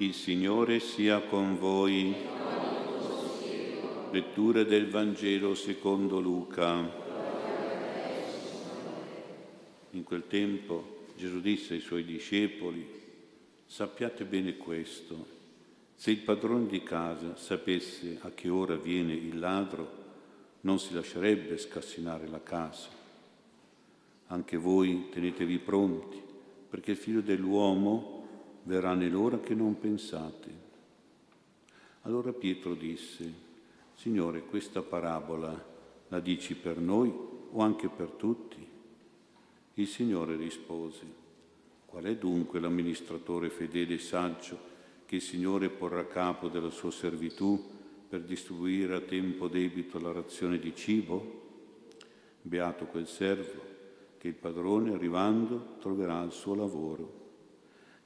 Il Signore sia con voi. Lettura del Vangelo secondo Luca. In quel tempo Gesù disse ai suoi discepoli, sappiate bene questo, se il padrone di casa sapesse a che ora viene il ladro, non si lascerebbe scassinare la casa. Anche voi tenetevi pronti, perché il figlio dell'uomo verrà nell'ora che non pensate. Allora Pietro disse, Signore, questa parabola la dici per noi o anche per tutti? Il Signore rispose, Qual è dunque l'amministratore fedele e saggio che il Signore porrà a capo della sua servitù per distribuire a tempo debito la razione di cibo? Beato quel servo che il padrone arrivando troverà il suo lavoro.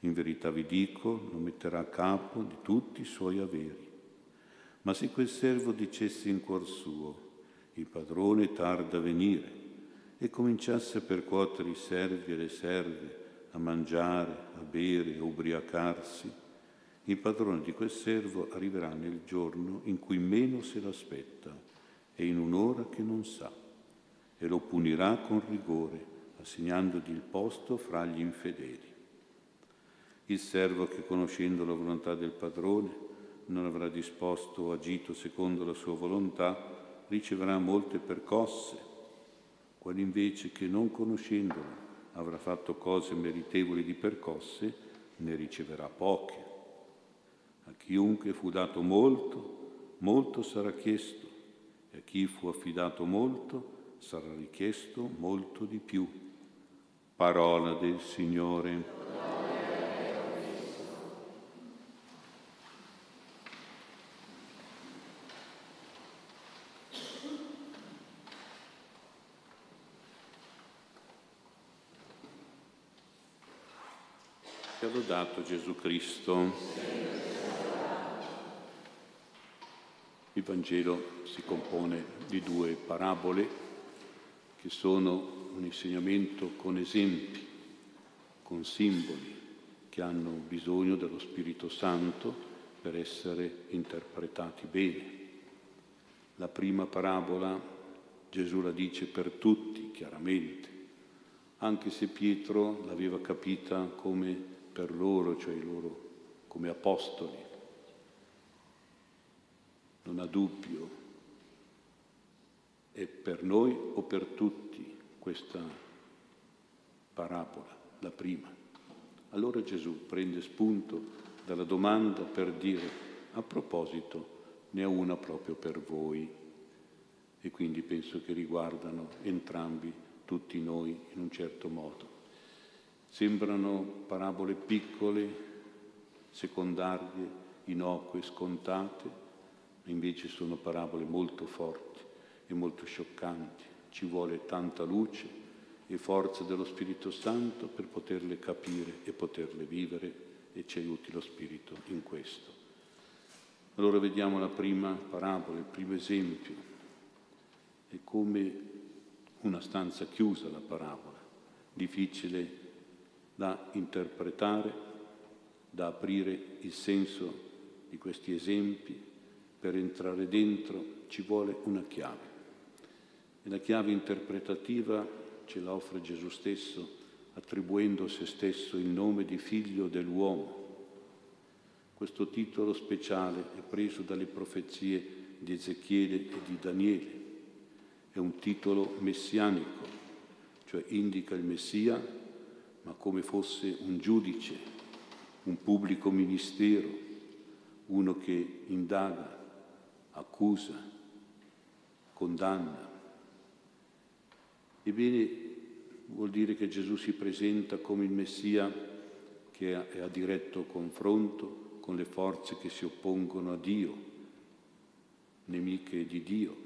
In verità vi dico, lo metterà a capo di tutti i suoi averi. Ma se quel servo dicesse in cuor suo, il padrone tarda a venire, e cominciasse a percuotere i servi e le serve, a mangiare, a bere, a ubriacarsi, il padrone di quel servo arriverà nel giorno in cui meno se l'aspetta e in un'ora che non sa, e lo punirà con rigore, assegnandogli il posto fra gli infedeli. Il servo che conoscendo la volontà del padrone non avrà disposto o agito secondo la sua volontà, riceverà molte percosse, quelli invece che non conoscendolo avrà fatto cose meritevoli di percosse, ne riceverà poche. A chiunque fu dato molto, molto sarà chiesto, e a chi fu affidato molto, sarà richiesto molto di più. Parola del Signore. Sia lodato Gesù Cristo. Il Vangelo si compone di due parabole che sono un insegnamento con esempi, con simboli che hanno bisogno dello Spirito Santo per essere interpretati bene. La prima parabola Gesù la dice per tutti, chiaramente, anche se Pietro l'aveva capita come per loro, cioè loro come apostoli non ha dubbio. È per noi o per tutti questa parabola, la prima. Allora Gesù prende spunto dalla domanda per dire, a proposito, ne ho una proprio per voi. E quindi penso che riguardano entrambi, tutti noi, in un certo modo. Sembrano parabole piccole, secondarie, innocue, scontate, invece sono parabole molto forti e molto scioccanti. Ci vuole tanta luce e forza dello Spirito Santo per poterle capire e poterle vivere e ci aiuti lo Spirito in questo. Allora vediamo la prima parabola, il primo esempio. È come una stanza chiusa la parabola, difficile da interpretare, da aprire il senso di questi esempi per entrare dentro ci vuole una chiave. E la chiave interpretativa ce la offre Gesù stesso attribuendo a se stesso il nome di figlio dell'uomo. Questo titolo speciale è preso dalle profezie di Ezechiele e di Daniele. È un titolo messianico, cioè indica il Messia, ma come fosse un giudice, un pubblico ministero, uno che indaga, accusa, condanna. Ebbene, vuol dire che Gesù si presenta come il Messia che è a diretto confronto con le forze che si oppongono a Dio, nemiche di Dio,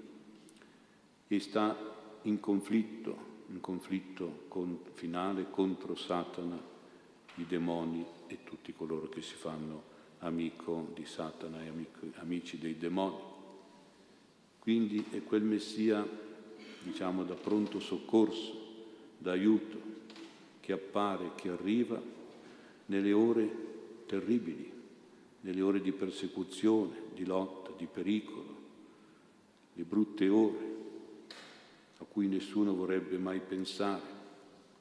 e sta in conflitto, in conflitto con, finale contro Satana, i demoni e tutti coloro che si fanno amico di Satana e amico, amici dei demoni. Quindi è quel Messia, diciamo, da pronto soccorso, d'aiuto, che appare, che arriva nelle ore terribili, nelle ore di persecuzione, di lotta, di pericolo, le brutte ore cui nessuno vorrebbe mai pensare,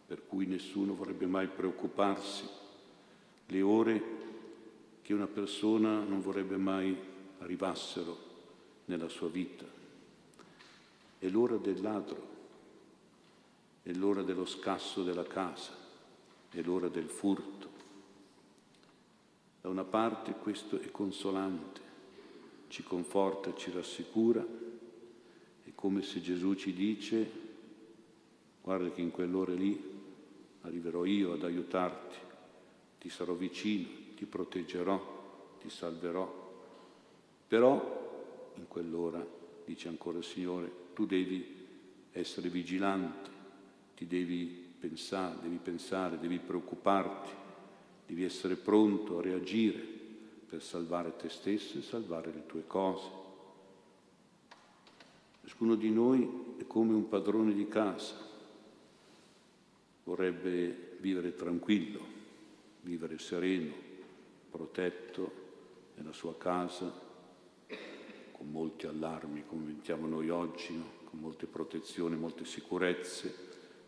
per cui nessuno vorrebbe mai preoccuparsi, le ore che una persona non vorrebbe mai arrivassero nella sua vita. È l'ora del ladro, è l'ora dello scasso della casa, è l'ora del furto. Da una parte questo è consolante, ci conforta, ci rassicura, come se Gesù ci dice, guarda che in quell'ora lì arriverò io ad aiutarti, ti sarò vicino, ti proteggerò, ti salverò. Però in quell'ora, dice ancora il Signore, tu devi essere vigilante, ti devi pensare, devi pensare, devi preoccuparti, devi essere pronto a reagire per salvare te stesso e salvare le tue cose. Ciascuno di noi è come un padrone di casa, vorrebbe vivere tranquillo, vivere sereno, protetto nella sua casa, con molti allarmi come mettiamo noi oggi, no? con molte protezioni, molte sicurezze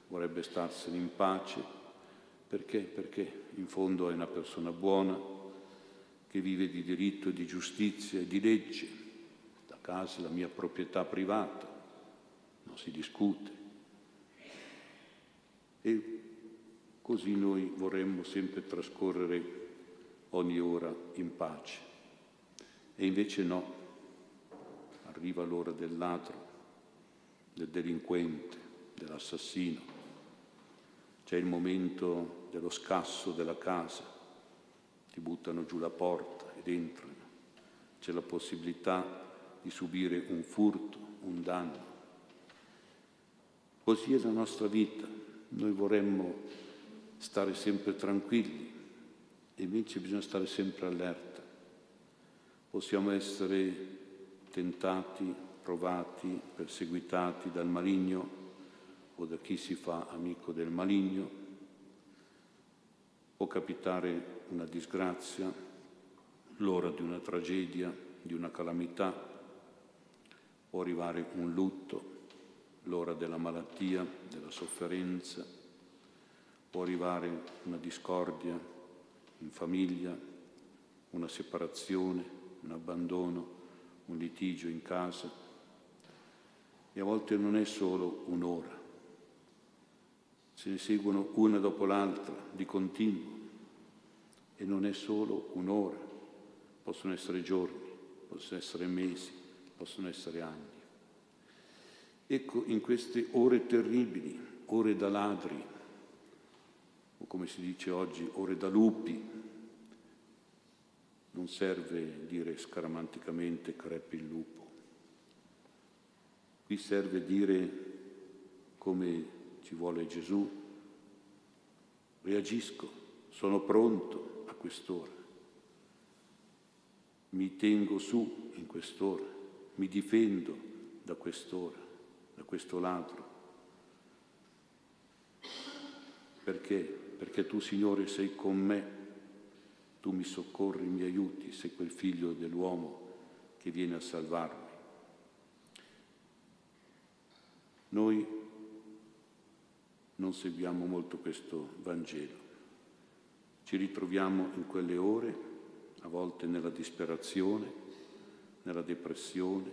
vorrebbe starsene in pace. Perché? Perché in fondo è una persona buona, che vive di diritto, di giustizia e di legge. Casa è la mia proprietà privata, non si discute. E così noi vorremmo sempre trascorrere ogni ora in pace. E invece no, arriva l'ora del ladro, del delinquente, dell'assassino c'è il momento dello scasso della casa, ti buttano giù la porta ed entrano. C'è la possibilità di subire un furto, un danno. Così è la nostra vita. Noi vorremmo stare sempre tranquilli invece bisogna stare sempre allerta. Possiamo essere tentati, provati, perseguitati dal maligno o da chi si fa amico del maligno, può capitare una disgrazia, l'ora di una tragedia, di una calamità, può arrivare un lutto, l'ora della malattia, della sofferenza, può arrivare una discordia in famiglia, una separazione, un abbandono, un litigio in casa. E a volte non è solo un'ora, se ne seguono una dopo l'altra di continuo. E non è solo un'ora, possono essere giorni, possono essere mesi, possono essere anni. Ecco, in queste ore terribili, ore da ladri, o come si dice oggi, ore da lupi, non serve dire scaramanticamente crepi il lupo. Qui serve dire come ci vuole Gesù, reagisco, sono pronto a quest'ora, mi tengo su in quest'ora, mi difendo da quest'ora, da questo ladro. Perché? Perché tu, Signore, sei con me, tu mi soccorri, mi aiuti, sei quel figlio dell'uomo che viene a salvarmi. Noi non seguiamo molto questo Vangelo. Ci ritroviamo in quelle ore, a volte nella disperazione, nella depressione,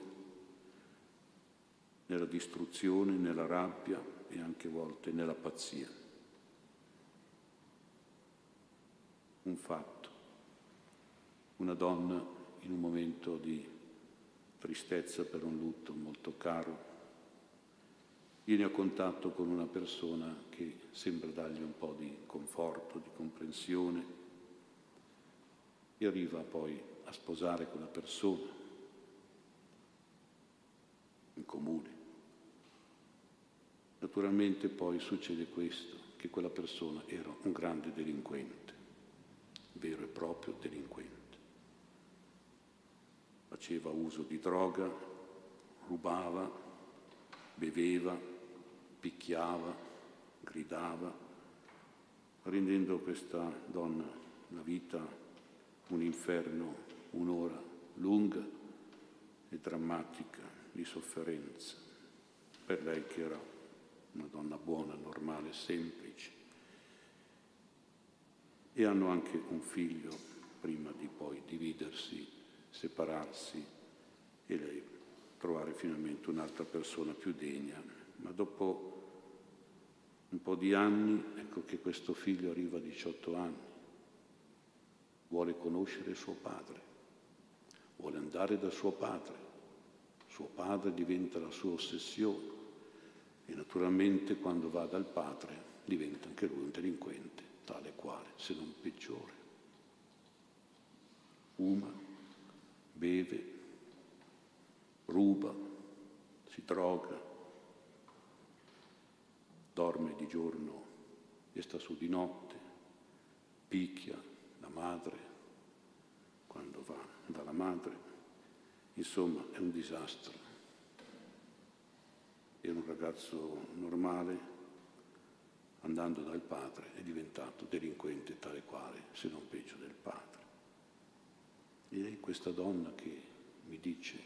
nella distruzione, nella rabbia e anche a volte nella pazzia. Un fatto, una donna in un momento di tristezza per un lutto molto caro viene a contatto con una persona che sembra dargli un po' di conforto, di comprensione e arriva poi a sposare quella persona in comune. Naturalmente poi succede questo, che quella persona era un grande delinquente, vero e proprio delinquente. Faceva uso di droga, rubava, beveva, picchiava, gridava, rendendo questa donna la vita un inferno, un'ora lunga e drammatica di sofferenza per lei che era una donna buona, normale, semplice. E hanno anche un figlio prima di poi dividersi, separarsi e lei trovare finalmente un'altra persona più degna. Ma dopo un po' di anni, ecco che questo figlio arriva a 18 anni, vuole conoscere suo padre, vuole andare da suo padre, suo padre diventa la sua ossessione e naturalmente quando va dal padre diventa anche lui un delinquente, tale quale, se non peggiore. Fuma, beve, ruba, si droga, dorme di giorno e sta su di notte, picchia la madre quando va dalla madre. Insomma, è un disastro. Era un ragazzo normale, andando dal padre, è diventato delinquente tale quale, se non peggio del padre. E è questa donna che mi dice,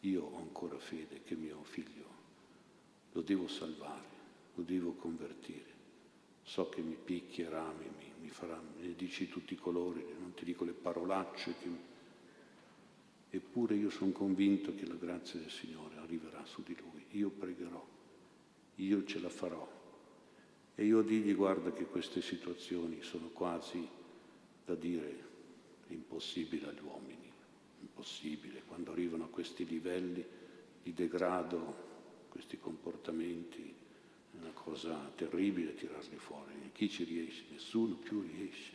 io ho ancora fede che mio figlio lo devo salvare lo devo convertire. So che mi picchierà, mi, mi farà, ne dici tutti i colori, non ti dico le parolacce. Che... Eppure io sono convinto che la grazia del Signore arriverà su di lui. Io pregherò, io ce la farò. E io digli, guarda che queste situazioni sono quasi da dire impossibile agli uomini, impossibile, quando arrivano a questi livelli di degrado, questi comportamenti una cosa terribile tirarli fuori. Chi ci riesce? Nessuno più riesce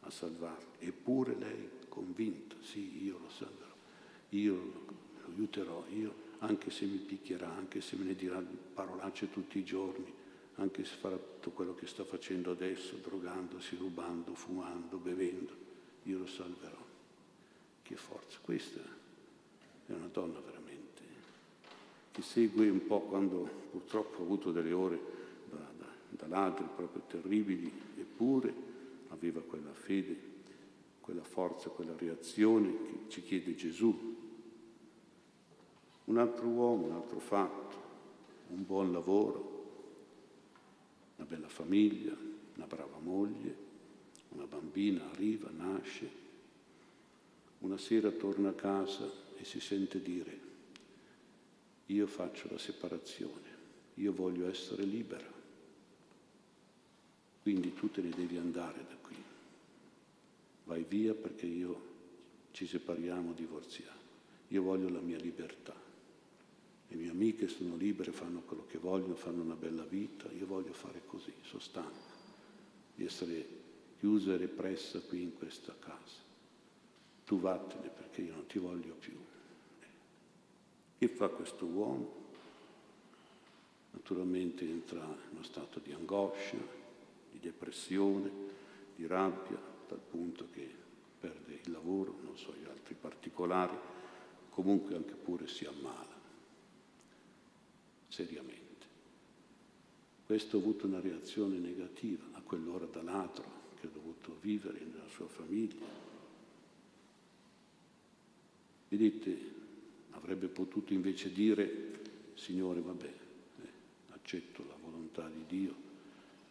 a salvarli. Eppure lei convinta, sì, io lo salverò, io lo aiuterò, io anche se mi picchierà, anche se me ne dirà parolacce tutti i giorni, anche se farà tutto quello che sta facendo adesso, drogandosi, rubando, fumando, bevendo, io lo salverò. Che forza. Questa è una donna veramente che segue un po' quando purtroppo ha avuto delle ore da, da, da ladri proprio terribili, eppure aveva quella fede, quella forza, quella reazione che ci chiede Gesù. Un altro uomo, un altro fatto, un buon lavoro, una bella famiglia, una brava moglie, una bambina arriva, nasce, una sera torna a casa e si sente dire io faccio la separazione, io voglio essere libera, quindi tu te ne devi andare da vai via perché io ci separiamo, divorziamo, io voglio la mia libertà, le mie amiche sono libere, fanno quello che vogliono, fanno una bella vita, io voglio fare così, sono stanco di essere chiusa e repressa qui in questa casa. Tu vattene perché io non ti voglio più. Che fa questo uomo? Naturalmente entra in uno stato di angoscia, di depressione, di rabbia, tal punto che perde il lavoro, non so gli altri particolari, comunque anche pure si ammala, seriamente. Questo ha avuto una reazione negativa a quell'ora da che ha dovuto vivere nella sua famiglia. Vedete, Avrebbe potuto invece dire, Signore, vabbè, eh, accetto la volontà di Dio,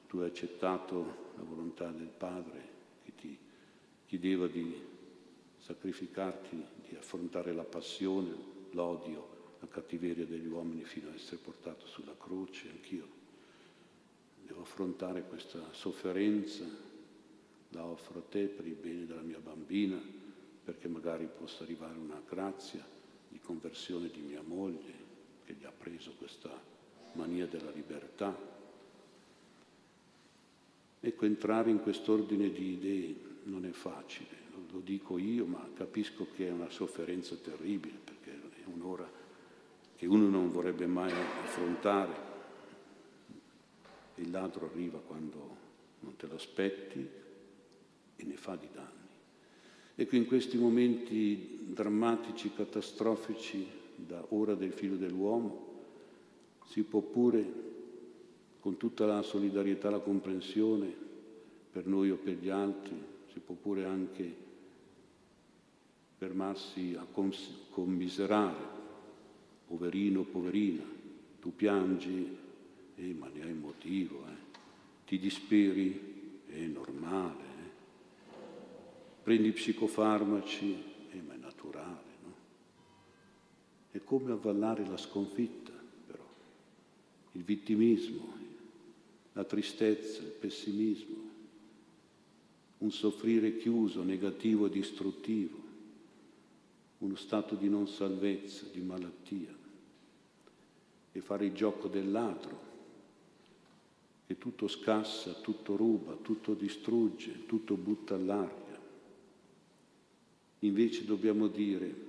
tu hai accettato la volontà del Padre chiedeva di sacrificarti, di affrontare la passione, l'odio, la cattiveria degli uomini fino a essere portato sulla croce, anch'io devo affrontare questa sofferenza, la offro a te per il bene della mia bambina, perché magari possa arrivare una grazia di conversione di mia moglie, che gli ha preso questa mania della libertà. Ecco, entrare in quest'ordine di idee non è facile, lo dico io, ma capisco che è una sofferenza terribile, perché è un'ora che uno non vorrebbe mai affrontare. Il ladro arriva quando non te lo aspetti e ne fa di danni. Ecco, in questi momenti drammatici, catastrofici, da ora del figlio dell'uomo, si può pure, con tutta la solidarietà, la comprensione per noi o per gli altri, si può pure anche fermarsi a commiserare, poverino, poverina, tu piangi, eh, ma ne hai motivo, eh. ti disperi, è normale, eh. prendi psicofarmaci, eh, ma è naturale, no? È come avvallare la sconfitta, però, il vittimismo, la tristezza, il pessimismo, un soffrire chiuso, negativo e distruttivo, uno stato di non salvezza, di malattia, e fare il gioco del ladro, che tutto scassa, tutto ruba, tutto distrugge, tutto butta all'aria. Invece dobbiamo dire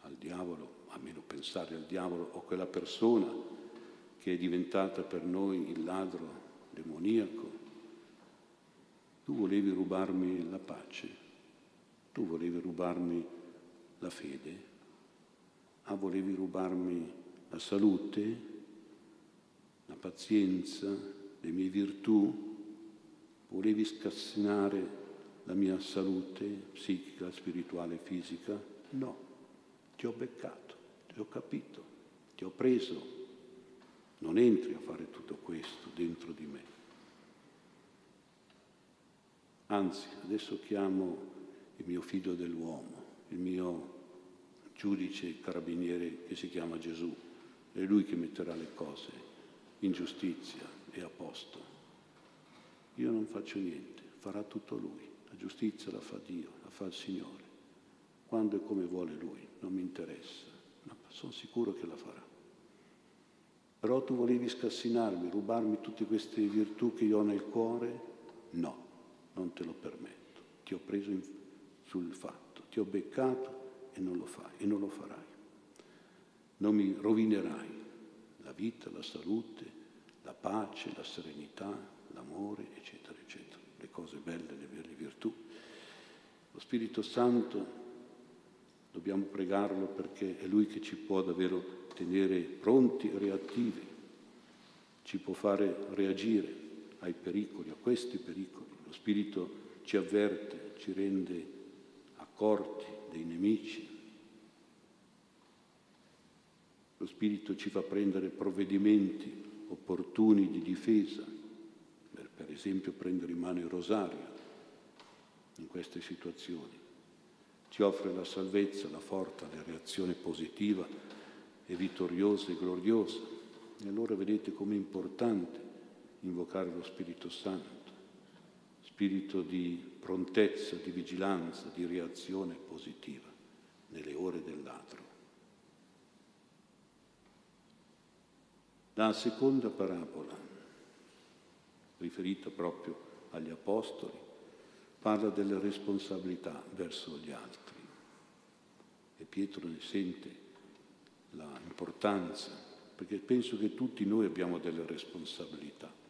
al diavolo, almeno pensare al diavolo o a quella persona, che è diventata per noi il ladro demoniaco. Tu volevi rubarmi la pace, tu volevi rubarmi la fede, ah, volevi rubarmi la salute, la pazienza, le mie virtù, volevi scassinare la mia salute psichica, spirituale, fisica? No, ti ho beccato, ti ho capito, ti ho preso non entri a fare tutto questo dentro di me. Anzi, adesso chiamo il mio figlio dell'uomo, il mio giudice carabiniere che si chiama Gesù. È lui che metterà le cose in giustizia e a posto. Io non faccio niente, farà tutto lui. La giustizia la fa Dio, la fa il Signore. Quando e come vuole lui, non mi interessa, ma sono sicuro che la farà. Però tu volevi scassinarmi, rubarmi tutte queste virtù che io ho nel cuore? No, non te lo permetto. Ti ho preso in, sul fatto, ti ho beccato e non lo fai e non lo farai. Non mi rovinerai la vita, la salute, la pace, la serenità, l'amore, eccetera, eccetera. Le cose belle, le, le virtù. Lo Spirito Santo dobbiamo pregarlo perché è Lui che ci può davvero tenere pronti e reattivi, ci può fare reagire ai pericoli, a questi pericoli. Spirito ci avverte, ci rende accorti dei nemici. Lo Spirito ci fa prendere provvedimenti opportuni di difesa, per, per esempio prendere in mano il rosario in queste situazioni. Ci offre la salvezza, la forza, la reazione positiva è vittoriosa e gloriosa. E allora vedete com'è importante invocare lo Spirito Santo, spirito di prontezza, di vigilanza, di reazione positiva nelle ore dell'altro. La seconda parabola, riferita proprio agli Apostoli, parla delle responsabilità verso gli altri. E Pietro ne sente l'importanza, perché penso che tutti noi abbiamo delle responsabilità.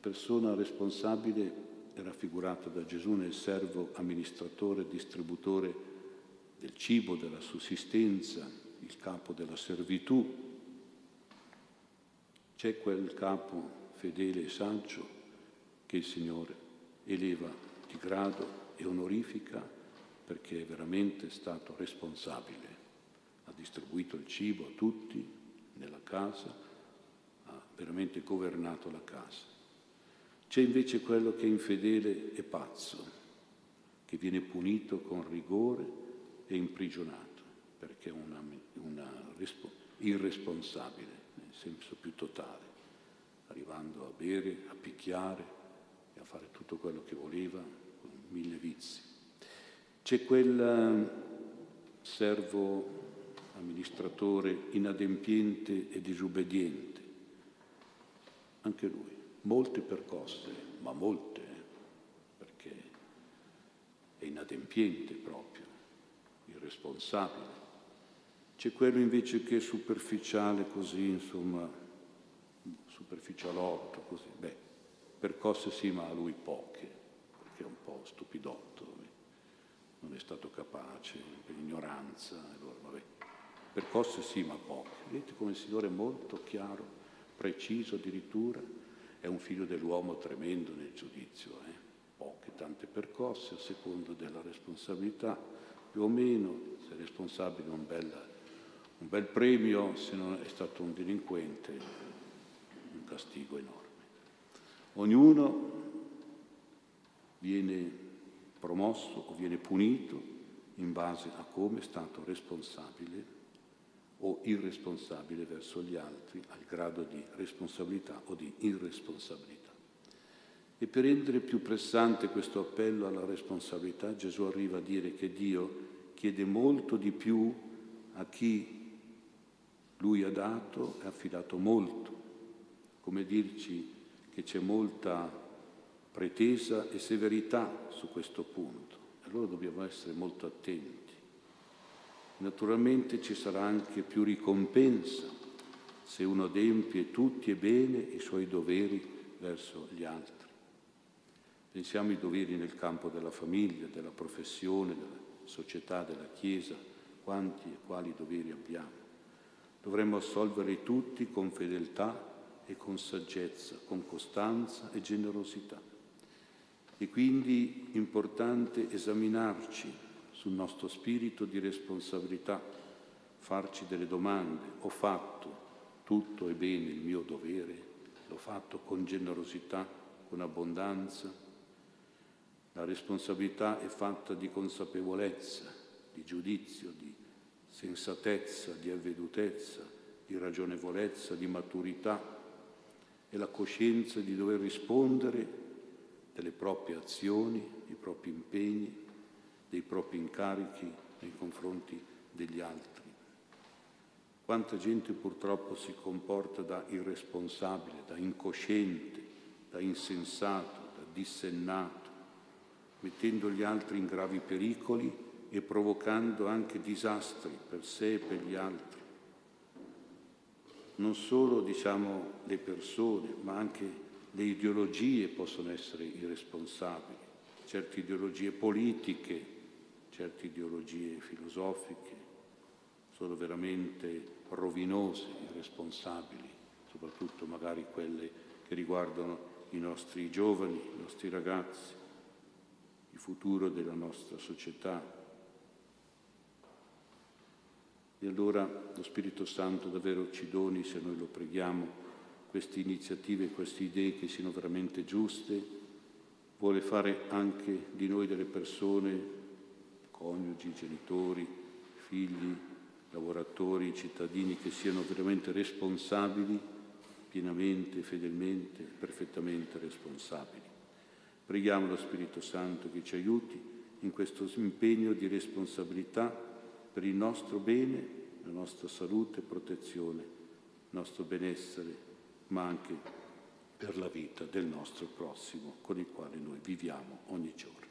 Persona responsabile è raffigurata da Gesù nel servo amministratore, distributore del cibo, della sussistenza, il capo della servitù. C'è quel capo fedele e saggio che il Signore eleva di grado e onorifica perché è veramente stato responsabile ha distribuito il cibo a tutti nella casa, ha veramente governato la casa. C'è invece quello che è infedele e pazzo, che viene punito con rigore e imprigionato, perché è una, una irresponsabile, nel senso più totale, arrivando a bere, a picchiare e a fare tutto quello che voleva, con mille vizi. C'è quel servo amministratore inadempiente e disobbediente. Anche lui, molte percosse, ma molte, eh, perché è inadempiente proprio, irresponsabile. C'è quello invece che è superficiale così, insomma, superficialotto così. Beh, percosse sì, ma a lui poche, perché è un po' stupidotto, non è stato capace, per ignoranza, allora vabbè percosse sì ma poche. Vedete come il Signore è molto chiaro, preciso addirittura, è un figlio dell'uomo tremendo nel giudizio. Eh? poche, tante percosse a secondo della responsabilità, più o meno, se è responsabile un bel, un bel premio, se non è stato un delinquente un castigo enorme. Ognuno viene promosso o viene punito in base a come è stato responsabile o irresponsabile verso gli altri, al grado di responsabilità o di irresponsabilità. E per rendere più pressante questo appello alla responsabilità, Gesù arriva a dire che Dio chiede molto di più a chi lui ha dato e affidato molto, come dirci che c'è molta pretesa e severità su questo punto. Allora dobbiamo essere molto attenti. Naturalmente ci sarà anche più ricompensa se uno adempie tutti e bene i suoi doveri verso gli altri. Pensiamo ai doveri nel campo della famiglia, della professione, della società, della Chiesa, quanti e quali doveri abbiamo. Dovremmo assolverli tutti con fedeltà e con saggezza, con costanza e generosità. E quindi è importante esaminarci sul nostro spirito di responsabilità, farci delle domande. Ho fatto tutto e bene il mio dovere? L'ho fatto con generosità, con abbondanza? La responsabilità è fatta di consapevolezza, di giudizio, di sensatezza, di avvedutezza, di ragionevolezza, di maturità e la coscienza di dover rispondere delle proprie azioni, dei propri impegni, dei propri incarichi nei confronti degli altri. Quanta gente purtroppo si comporta da irresponsabile, da incosciente, da insensato, da dissennato, mettendo gli altri in gravi pericoli e provocando anche disastri per sé e per gli altri. Non solo diciamo le persone, ma anche le ideologie possono essere irresponsabili, certe ideologie politiche certe ideologie filosofiche sono veramente rovinose, irresponsabili, soprattutto magari quelle che riguardano i nostri giovani, i nostri ragazzi, il futuro della nostra società. E allora lo Spirito Santo davvero ci doni, se noi lo preghiamo, queste iniziative, queste idee che siano veramente giuste, vuole fare anche di noi delle persone coniugi, genitori, figli, lavoratori, cittadini che siano veramente responsabili, pienamente, fedelmente, perfettamente responsabili. Preghiamo lo Spirito Santo che ci aiuti in questo impegno di responsabilità per il nostro bene, la nostra salute e protezione, il nostro benessere, ma anche per la vita del nostro prossimo con il quale noi viviamo ogni giorno.